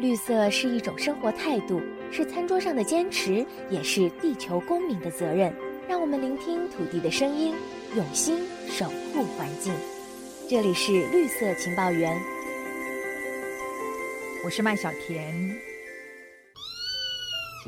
绿色是一种生活态度，是餐桌上的坚持，也是地球公民的责任。让我们聆听土地的声音，用心守护环境。这里是绿色情报员，我是麦小甜。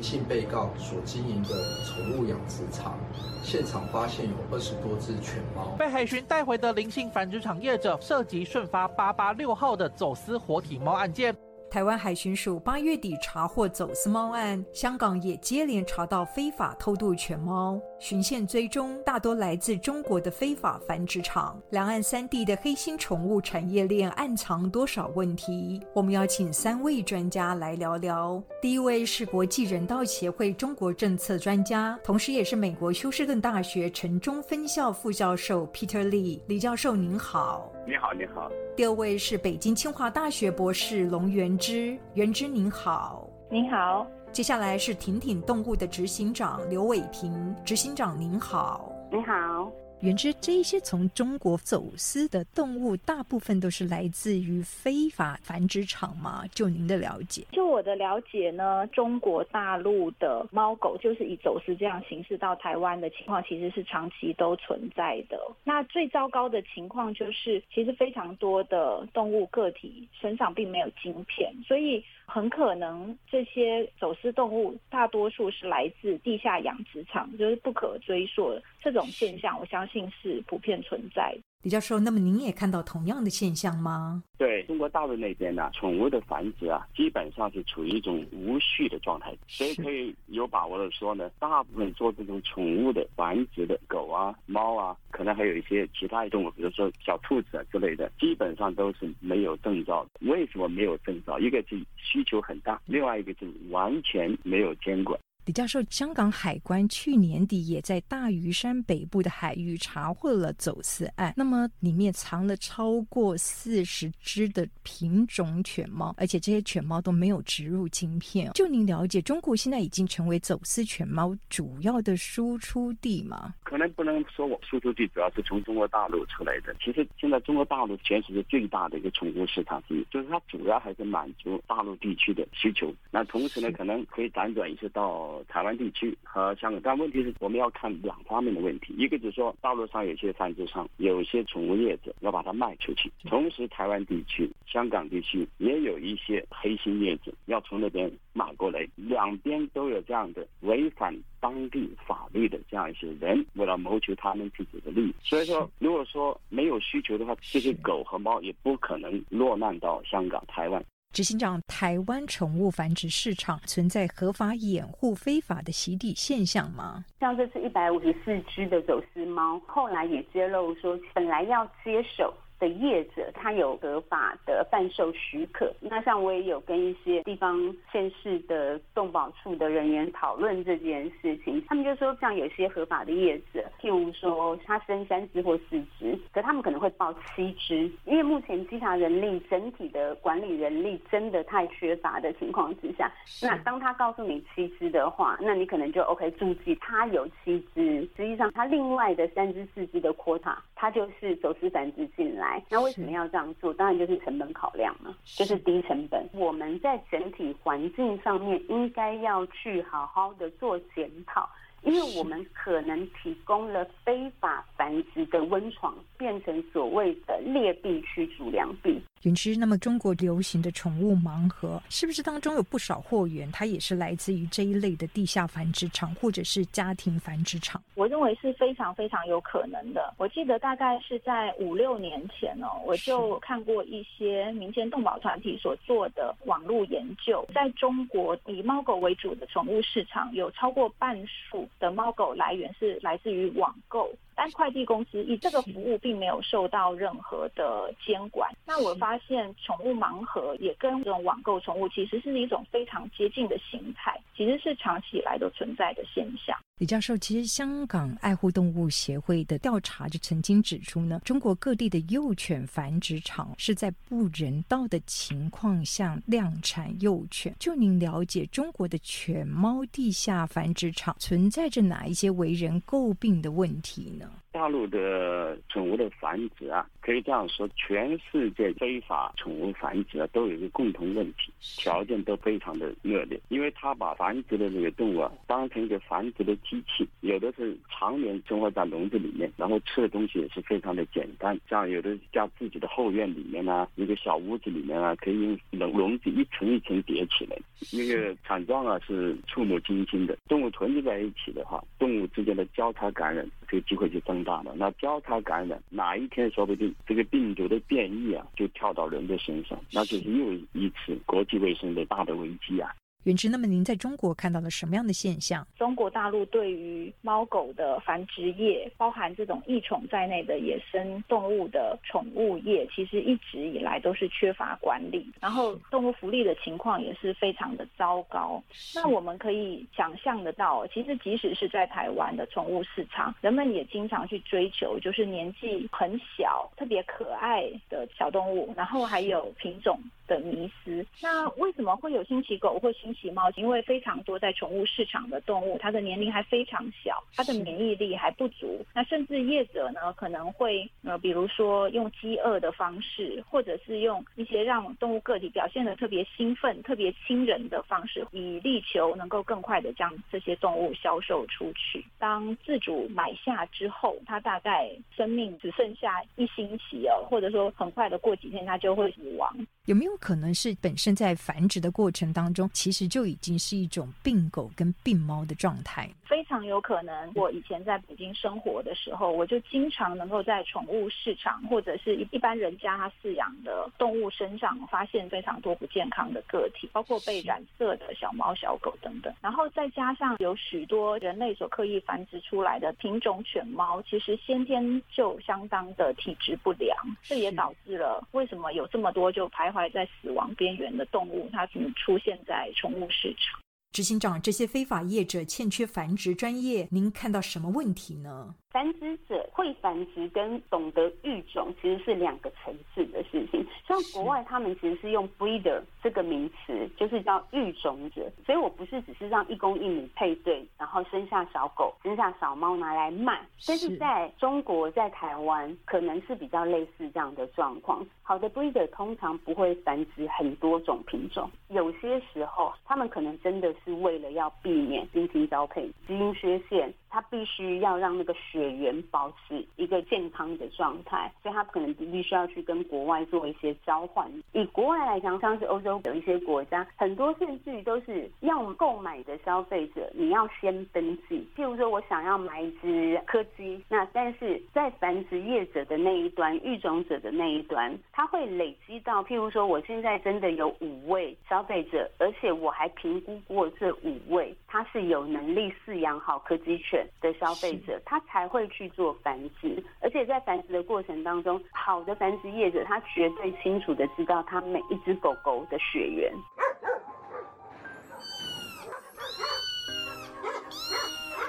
性被告所经营的宠物养殖场，现场发现有二十多只犬猫。被海巡带回的灵性繁殖场业者涉及顺发八八六号的走私活体猫案件。台湾海巡署八月底查获走私猫案，香港也接连查到非法偷渡犬猫，巡线追踪大多来自中国的非法繁殖场。两岸三地的黑心宠物产业链暗藏多少问题？我们邀请三位专家来聊聊。第一位是国际人道协会中国政策专家，同时也是美国休斯顿大学城中分校副教授 Peter Lee。李教授您好。你好，你好。第二位是北京清华大学博士龙元之，元之您好。您好。接下来是挺挺动物的执行长刘伟平，执行长您好。你好。原之这些从中国走私的动物，大部分都是来自于非法繁殖场吗？就您的了解？就我的了解呢，中国大陆的猫狗就是以走私这样形式到台湾的情况，其实是长期都存在的。那最糟糕的情况就是，其实非常多的动物个体身上并没有晶片，所以。很可能这些走私动物大多数是来自地下养殖场，就是不可追溯的这种现象，我相信是普遍存在的。李教授，那么您也看到同样的现象吗？对中国大陆那边呢，宠物的繁殖啊，基本上是处于一种无序的状态，所以可以有把握的说呢，大部分做这种宠物的繁殖的狗啊、猫啊，可能还有一些其他的动物，比如说小兔子啊之类的，基本上都是没有证照的。为什么没有证照？一个是需求很大，另外一个就是完全没有监管。李教授，香港海关去年底也在大屿山北部的海域查获了走私案，那么里面藏了超过四十只的品种犬猫，而且这些犬猫都没有植入晶片。就您了解，中国现在已经成为走私犬猫主要的输出地吗？可能不能说我输出地主要是从中国大陆出来的。其实现在中国大陆全世界最大的一个宠物市场之一，就是它主要还是满足大陆地区的需求。那同时呢，可能可以辗转一些到。台湾地区和香港，但问题是我们要看两方面的问题。一个就是说，道路上有些贩子商，有些宠物业者要把它卖出去；同时，台湾地区、香港地区也有一些黑心业者要从那边买过来。两边都有这样的违反当地法律的这样一些人，为了谋求他们自己的利益。所以说，如果说没有需求的话，这些狗和猫也不可能落难到香港、台湾。执行长，台湾宠物繁殖市场存在合法掩护非法的洗底现象吗？像这次一百五十四只的走私猫，后来也揭露说，本来要接手。的业者，他有合法的贩售许可。那像我也有跟一些地方县市的动保处的人员讨论这件事情，他们就说，像有些合法的业者，譬如说他生三只或四只，可他们可能会报七只，因为目前稽查人力整体的管理人力真的太缺乏的情况之下，那当他告诉你七只的话，那你可能就 OK 注记他有七只，实际上他另外的三只四只的 quota，他就是走私繁殖进来。那为什么要这样做？当然就是成本考量了，就是低成本。我们在整体环境上面应该要去好好的做检讨。因为我们可能提供了非法繁殖的温床，变成所谓的劣币驱逐良币。云芝，那么中国流行的宠物盲盒，是不是当中有不少货源，它也是来自于这一类的地下繁殖场或者是家庭繁殖场？我认为是非常非常有可能的。我记得大概是在五六年前哦，我就看过一些民间动保团体所做的网络研究，在中国以猫狗为主的宠物市场，有超过半数。的猫狗来源是来自于网购，但快递公司以这个服务并没有受到任何的监管。那我发现宠物盲盒也跟这种网购宠物其实是一种非常接近的形态，其实是长期以来都存在的现象。李教授，其实香港爱护动物协会的调查就曾经指出呢，中国各地的幼犬繁殖场是在不人道的情况下量产幼犬。就您了解，中国的犬猫地下繁殖场存在着哪一些为人诟病的问题呢？呢？大陆的宠物的繁殖啊，可以这样说，全世界非法宠物繁殖啊，都有一个共同问题，条件都非常的恶劣，因为他把繁殖的这个动物啊，当成一个繁殖的机器，有的是常年生活在笼子里面，然后吃的东西也是非常的简单，像有的家自己的后院里面呢，一个小屋子里面啊，可以用笼笼子一层一层叠起来，那个产状啊是触目惊心的，动物囤积在一起的话，动物之间的交叉感染这个机会就增大的。那交叉感染哪一天说不定这个病毒的变异啊，就跳到人的身上，那就是又一次国际卫生的大的危机啊。远之，那么您在中国看到了什么样的现象？中国大陆对于猫狗的繁殖业，包含这种异宠在内的野生动物的宠物业，其实一直以来都是缺乏管理，然后动物福利的情况也是非常的糟糕。那我们可以想象得到，其实即使是在台湾的宠物市场，人们也经常去追求，就是年纪很小、特别可爱的小动物，然后还有品种的迷思。那为什么会有新奇狗或新奇猫，因为非常多在宠物市场的动物，它的年龄还非常小，它的免疫力还不足。那甚至业者呢，可能会呃，比如说用饥饿的方式，或者是用一些让动物个体表现的特别兴奋、特别亲人的方式，以力求能够更快的将这些动物销售出去。当自主买下之后，它大概生命只剩下一星期哦，或者说很快的过几天，它就会死亡。有没有可能是本身在繁殖的过程当中，其实就已经是一种病狗跟病猫的状态？非常有可能。我以前在北京生活的时候，我就经常能够在宠物市场或者是一一般人家他饲养的动物身上，发现非常多不健康的个体，包括被染色的小猫、小狗等等。然后再加上有许多人类所刻意繁殖出来的品种犬猫，其实先天就相当的体质不良，这也导致了为什么有这么多就徘徊。在死亡边缘的动物，它怎么出现在宠物市场？执行长，这些非法业者欠缺繁殖专业，您看到什么问题呢？繁殖者会繁殖跟懂得育种其实是两个层次的事情。像国外，他们其实是用 breeder 这个名词，就是叫育种者。所以我不是只是让一公一母配对，然后生下小狗、生下小猫拿来卖。但是在中国，在台湾，可能是比较类似这样的状况。好的 breeder 通常不会繁殖很多种品种，有些时候他们可能真的是为了要避免近亲交配、基因缺陷。他必须要让那个血缘保持一个健康的状态，所以他可能必须要去跟国外做一些交换。以国外来讲，像是欧洲有一些国家，很多甚至于都是要购买的消费者，你要先登记。譬如说我想要买一只柯基，那但是在繁殖业者的那一端、育种者的那一端，他会累积到，譬如说我现在真的有五位消费者，而且我还评估过这五位他是有能力饲养好柯基犬。的消费者，他才会去做繁殖，而且在繁殖的过程当中，好的繁殖业者，他绝对清楚的知道他每一只狗狗的血缘。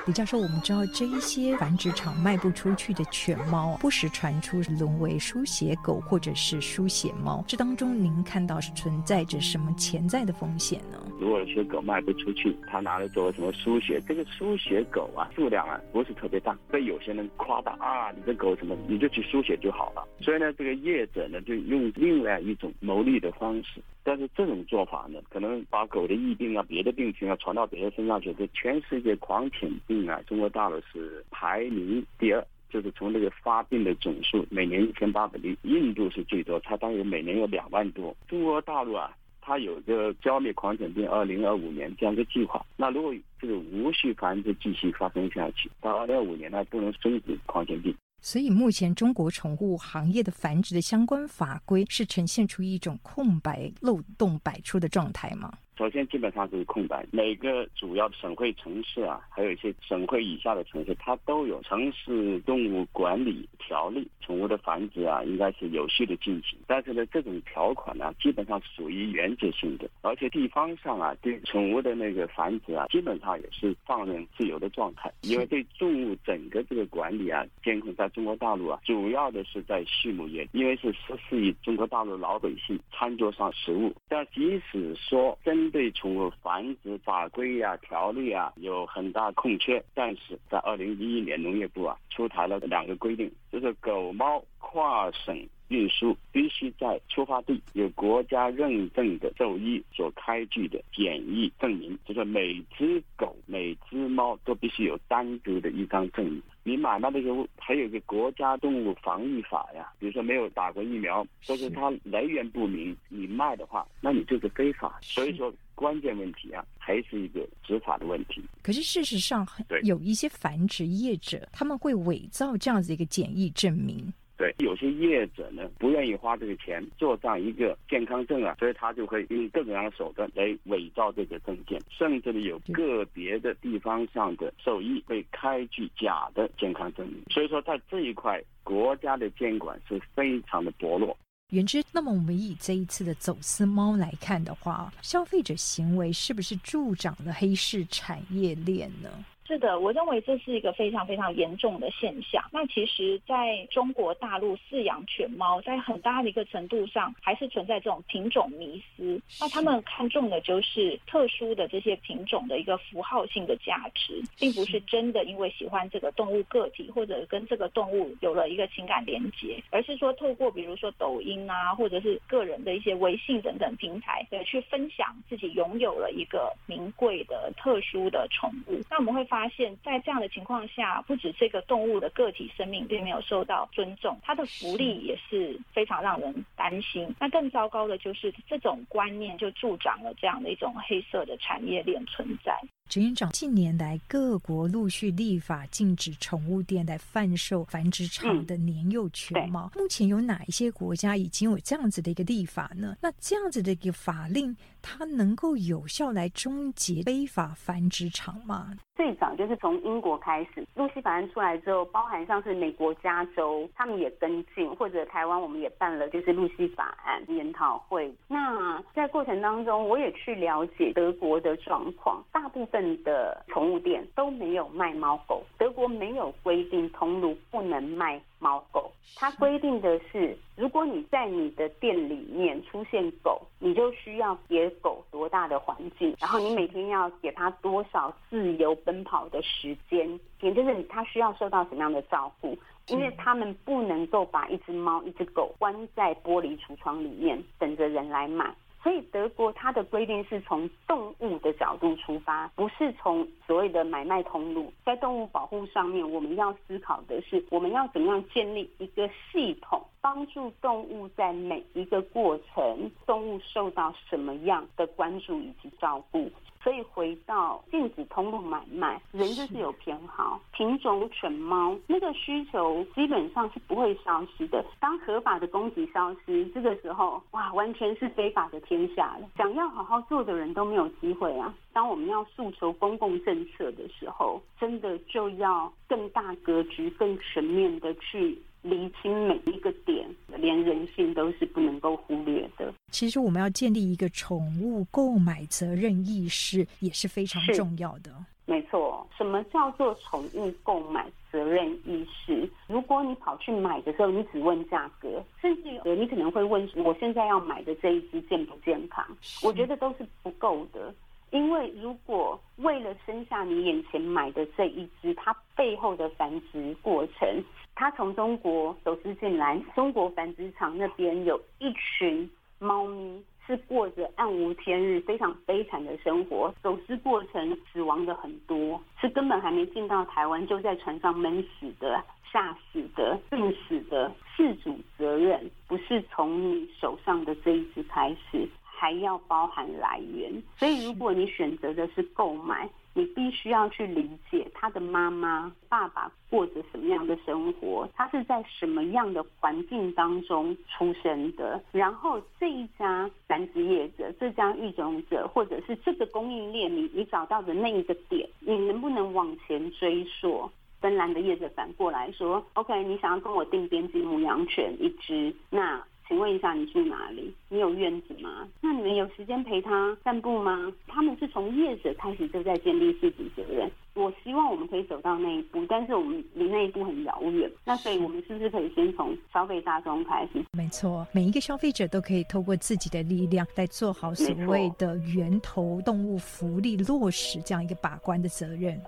李教授，我们知道这一些繁殖场卖不出去的犬猫，不时传出沦为输血狗或者是输血猫，这当中您看到是存在着什么潜在的风险呢？如果有些狗卖不出去，他拿来做什么输血？这个输血狗啊，数量啊不是特别大，被有些人夸大啊，你的狗什么，你就去输血就好了。所以呢，这个业者呢就用另外一种牟利的方式。但是这种做法呢，可能把狗的疫病啊、别的病情啊传到别人身上去。这全世界狂犬病啊，中国大陆是排名第二，就是从这个发病的总数，每年一千八百例，印度是最多，它当然每年有两万多。中国大陆啊，它有个消灭狂犬病二零二五年这样一个计划。那如果这个无序繁殖继续发生下去，到二零二五年呢，不能终止狂犬病。所以目前中国宠物行业的繁殖的相关法规是呈现出一种空白、漏洞百出的状态吗？首先，基本上是空白。每个主要的省会城市啊，还有一些省会以下的城市，它都有城市动物管理条例，宠物的繁殖啊，应该是有序的进行。但是呢，这种条款呢，基本上属于原则性的，而且地方上啊，对宠物的那个繁殖啊，基本上也是放任自由的。状态。因为对动物整个这个管理啊、监控，在中国大陆啊，主要的是在畜牧业，因为是十四亿中国大陆老百姓餐桌上食物。但即使说真对宠物繁殖法规呀、条例啊有很大空缺，但是在二零一一年农业部啊出台了两个规定，就是狗猫跨省。运输必须在出发地有国家认证的兽医所开具的检疫证明，就是每只狗、每只猫都必须有单独的一张证明。你买卖的时候还有个国家动物防疫法呀，比如说没有打过疫苗，或者它来源不明，你卖的话，那你就是非法。所以说，关键问题啊，还是一个执法的问题。可是事实上，有一些繁殖业者他们会伪造这样子一个检疫证明。对，有些业者呢不愿意花这个钱做这样一个健康证啊，所以他就会用各种各样的手段来伪造这个证件，甚至呢有个别的地方上的兽医被开具假的健康证明。所以说在这一块，国家的监管是非常的薄弱。原之，那么我们以这一次的走私猫来看的话，消费者行为是不是助长了黑市产业链呢？是的，我认为这是一个非常非常严重的现象。那其实，在中国大陆饲养犬猫，在很大的一个程度上，还是存在这种品种迷思。那他们看重的就是特殊的这些品种的一个符号性的价值，并不是真的因为喜欢这个动物个体，或者跟这个动物有了一个情感连接，而是说透过比如说抖音啊，或者是个人的一些微信等等平台，对，去分享自己拥有了一个名贵的特殊的宠物。那我们会发。发现，在这样的情况下，不止这个动物的个体生命并没有受到尊重，它的福利也是非常让人担心。那更糟糕的就是这种观念就助长了这样的一种黑色的产业链存在。陈院长，近年来各国陆续立法禁止宠物店来贩售繁殖场的年幼犬猫。目前有哪一些国家已经有这样子的一个立法呢？那这样子的一个法令，它能够有效来终结非法繁殖场吗？最早就是从英国开始，路西法案出来之后，包含像是美国加州，他们也跟进，或者台湾我们也办了就是路西法案研讨会。那在过程当中，我也去了解德国的状况，大部分。的宠物店都没有卖猫狗，德国没有规定通路不能卖猫狗，它规定的是，如果你在你的店里面出现狗，你就需要给狗多大的环境，然后你每天要给它多少自由奔跑的时间，也就是它需要受到什么样的照顾，因为他们不能够把一只猫、一只狗关在玻璃橱窗里面等着人来买。所以德国它的规定是从动物的角度出发，不是从所谓的买卖通路。在动物保护上面，我们要思考的是，我们要怎么样建立一个系统，帮助动物在每一个过程，动物受到什么样的关注以及照顾。所以回到禁止通路买卖，人就是有偏好，品种犬猫那个需求基本上是不会消失的。当合法的供给消失，这个时候哇，完全是非法的天下了。想要好好做的人都没有机会啊。当我们要诉求公共政策的时候，真的就要更大格局、更全面的去。厘清每一个点，连人性都是不能够忽略的。其实，我们要建立一个宠物购买责任意识也是非常重要的。没错，什么叫做宠物购买责任意识？如果你跑去买的时候，你只问价格，甚至有你可能会问：我现在要买的这一只健不健康？我觉得都是不够的。因为如果为了生下你眼前买的这一只，它背后的繁殖过程。它从中国走私进来，中国繁殖场那边有一群猫咪是过着暗无天日、非常悲惨的生活，走私过程死亡的很多，是根本还没进到台湾就在船上闷死的、吓死的、病死的。事主责任不是从你手上的这一只开始，还要包含来源。所以，如果你选择的是购买，你必须要去理解他的妈妈、爸爸过着什么样的生活，他是在什么样的环境当中出生的。然后这一家繁殖业者、这家育种者，或者是这个供应链里你找到的那一个点，你能不能往前追溯？芬兰的业者反过来说：“OK，你想要跟我订边境牧羊犬一只，那。”请问一下，你住哪里？你有院子吗？那你们有时间陪他散步吗？他们是从业者开始就在建立自己责任。我希望我们可以走到那一步，但是我们离那一步很遥远。那所以我们是不是可以先从消费大众开始？没错，每一个消费者都可以透过自己的力量来做好所谓的源头动物福利落实这样一个把关的责任。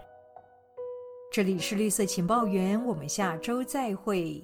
这里是绿色情报员，我们下周再会。